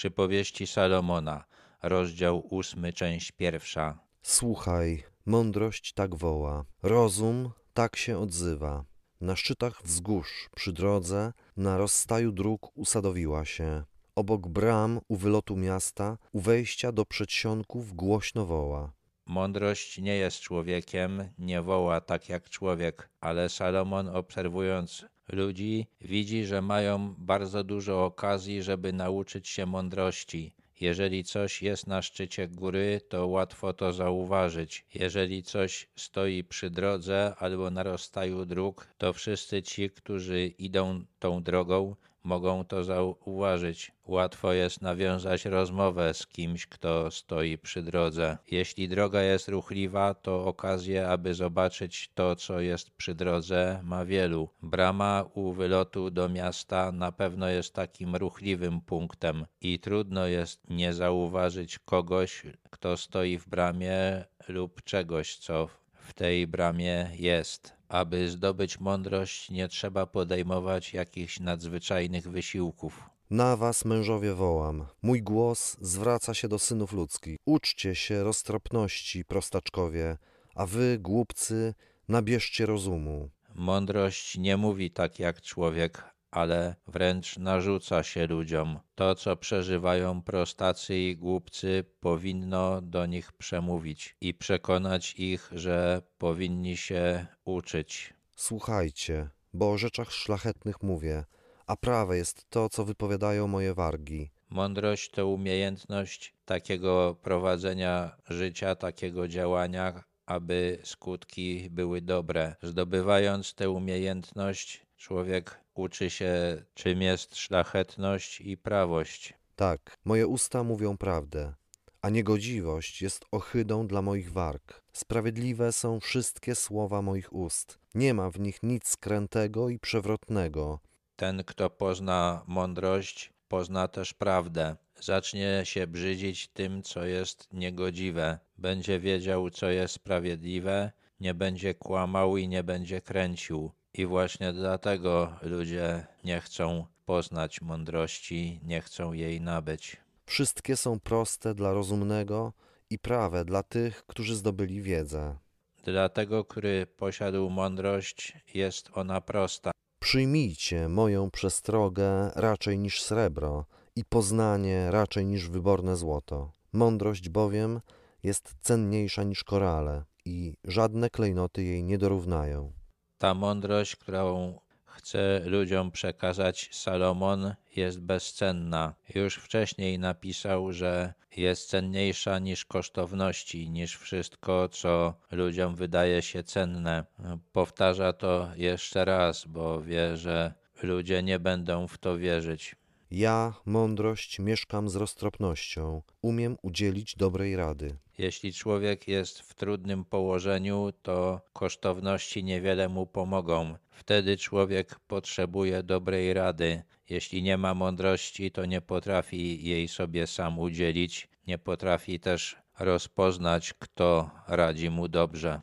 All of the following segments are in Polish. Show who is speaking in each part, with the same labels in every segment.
Speaker 1: Przypowieści Salomona, rozdział ósmy, część pierwsza.
Speaker 2: Słuchaj, mądrość tak woła, rozum tak się odzywa. Na szczytach wzgórz, przy drodze, na rozstaju dróg usadowiła się. Obok bram u wylotu miasta, u wejścia do przedsionków głośno woła.
Speaker 1: Mądrość nie jest człowiekiem, nie woła tak jak człowiek, ale Salomon obserwując ludzi widzi, że mają bardzo dużo okazji, żeby nauczyć się mądrości. Jeżeli coś jest na szczycie góry, to łatwo to zauważyć. Jeżeli coś stoi przy drodze albo na rozstaju dróg, to wszyscy ci, którzy idą tą drogą, mogą to zauważyć. Łatwo jest nawiązać rozmowę z kimś, kto stoi przy drodze. Jeśli droga jest ruchliwa, to okazję, aby zobaczyć to, co jest przy drodze, ma wielu. Brama u wylotu do miasta na pewno jest takim ruchliwym punktem i trudno jest nie zauważyć kogoś, kto stoi w bramie lub czegoś, co w tej bramie jest. Aby zdobyć mądrość, nie trzeba podejmować jakichś nadzwyczajnych wysiłków.
Speaker 2: Na was, mężowie, wołam. Mój głos zwraca się do synów ludzkich. Uczcie się roztropności, prostaczkowie, a wy, głupcy, nabierzcie rozumu.
Speaker 1: Mądrość nie mówi tak jak człowiek, ale wręcz narzuca się ludziom. To, co przeżywają prostacy i głupcy, powinno do nich przemówić i przekonać ich, że powinni się uczyć.
Speaker 2: Słuchajcie, bo o rzeczach szlachetnych mówię, a prawe jest to, co wypowiadają moje wargi.
Speaker 1: Mądrość to umiejętność takiego prowadzenia życia, takiego działania, aby skutki były dobre. Zdobywając tę umiejętność, człowiek uczy się, czym jest szlachetność i prawość.
Speaker 2: Tak, moje usta mówią prawdę, a niegodziwość jest ohydą dla moich warg. Sprawiedliwe są wszystkie słowa moich ust. Nie ma w nich nic skrętego i przewrotnego.
Speaker 1: Ten, kto pozna mądrość, pozna też prawdę. Zacznie się brzydzić tym, co jest niegodziwe. Będzie wiedział, co jest sprawiedliwe, nie będzie kłamał i nie będzie kręcił. I właśnie dlatego ludzie nie chcą poznać mądrości, nie chcą jej nabyć.
Speaker 2: Wszystkie są proste dla rozumnego i prawe dla tych, którzy zdobyli wiedzę.
Speaker 1: Dla tego, który posiadł mądrość, jest ona prosta.
Speaker 2: Przyjmijcie moją przestrogę raczej niż srebro i poznanie raczej niż wyborne złoto. Mądrość bowiem jest cenniejsza niż korale i żadne klejnoty jej nie dorównają.
Speaker 1: Ta mądrość, którą chce ludziom przekazać Salomon, jest bezcenna. Już wcześniej napisał, że jest cenniejsza niż kosztowności, niż wszystko, co ludziom wydaje się cenne. Powtarza to jeszcze raz, bo wie, że ludzie nie będą w to wierzyć.
Speaker 2: Ja, mądrość, mieszkam z roztropnością, umiem udzielić dobrej rady.
Speaker 1: Jeśli człowiek jest w trudnym położeniu, to kosztowności niewiele mu pomogą. Wtedy człowiek potrzebuje dobrej rady. Jeśli nie ma mądrości, to nie potrafi jej sobie sam udzielić, nie potrafi też rozpoznać, kto radzi mu dobrze.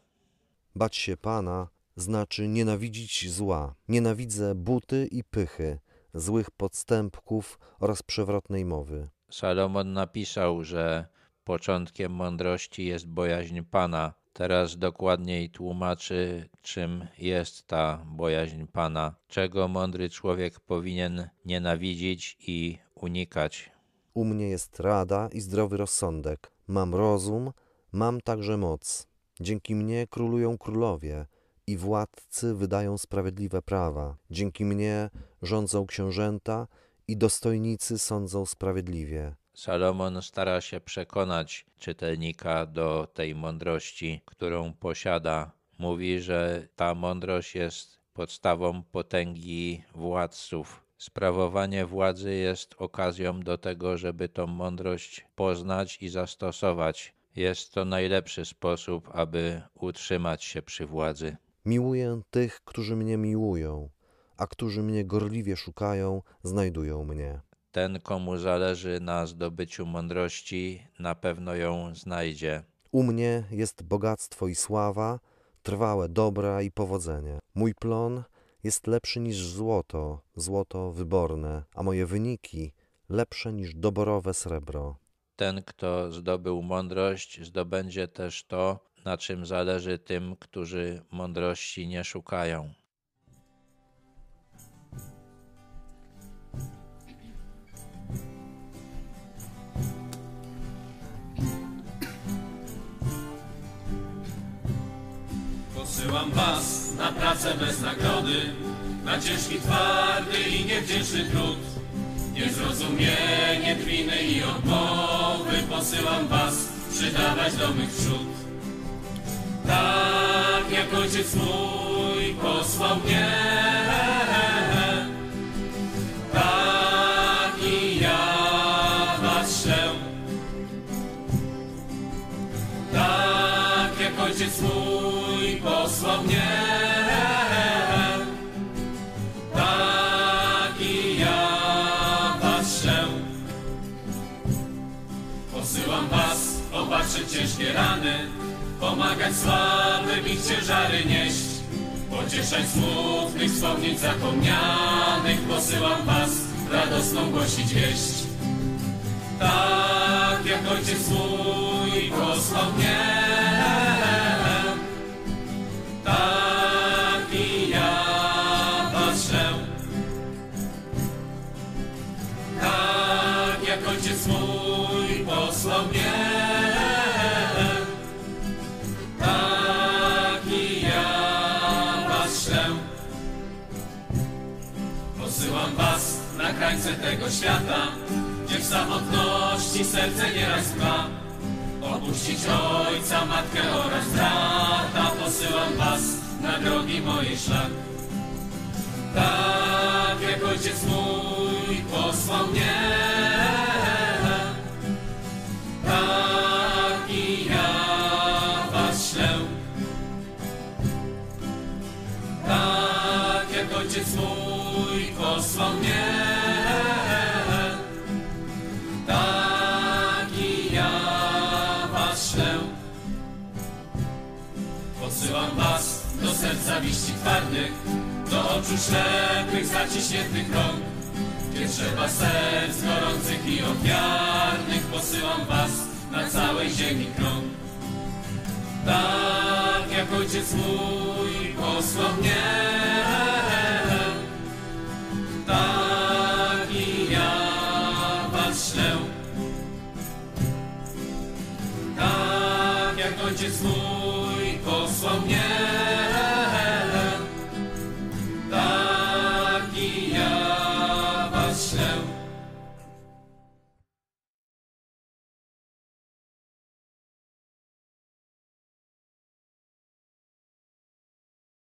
Speaker 2: Bać się Pana znaczy nienawidzić zła. Nienawidzę buty i pychy, złych podstępków oraz przewrotnej mowy.
Speaker 1: Salomon napisał, że początkiem mądrości jest bojaźń Pana. Teraz dokładniej tłumaczy, czym jest ta bojaźń Pana, czego mądry człowiek powinien nienawidzić i unikać.
Speaker 2: U mnie jest rada i zdrowy rozsądek. Mam rozum, mam także moc. Dzięki mnie królują królowie i władcy wydają sprawiedliwe prawa. Dzięki mnie rządzą książęta i dostojnicy sądzą sprawiedliwie.
Speaker 1: Salomon stara się przekonać czytelnika do tej mądrości, którą posiada. Mówi, że ta mądrość jest podstawą potęgi władców. Sprawowanie władzy jest okazją do tego, żeby tą mądrość poznać i zastosować. Jest to najlepszy sposób, aby utrzymać się przy władzy.
Speaker 2: Miłuję tych, którzy mnie miłują, a którzy mnie gorliwie szukają, znajdują mnie.
Speaker 1: Ten, komu zależy na zdobyciu mądrości, na pewno ją znajdzie.
Speaker 2: U mnie jest bogactwo i sława, trwałe dobra i powodzenie. Mój plon jest lepszy niż złoto, złoto wyborne, a moje wyniki lepsze niż doborowe srebro.
Speaker 1: Ten, kto zdobył mądrość, zdobędzie też to, na czym zależy tym, którzy mądrości nie szukają.
Speaker 3: Posyłam was na pracę bez nagrody, na ciężki, twardy i niewdzięczny trud. Niezrozumienie, drwiny i odmowy posyłam was przydawać do mych przód. Tak jak ojciec mój posłał mnie, tak i ja was szę. Tak jak ojciec mój posłał mnie, tak i ja was szę. Posyłam was opatrzyć ciężkie rany, pomagać słabym ich ciężary nieść, pocieszać smutnych, wspomnieć zapomnianych. Posyłam was radosną głosić wieść. Tak jak ojciec mój posłał mnie, na krańce tego świata, gdzie w samotności serce nieraz ma. Opuścić ojca, matkę oraz brata, posyłam was na drogi mojej szlak. Tak jak ojciec mój posłał mnie, tak i ja was szlę. Tak jak ojciec mój posłał mnie, serca liści twardych, do oczu ślepych, zaciśniętych rąk. Gdzie trzeba serc gorących i ofiarnych, posyłam was na całej ziemi krąg. Tak jak ojciec mój posłał mnie,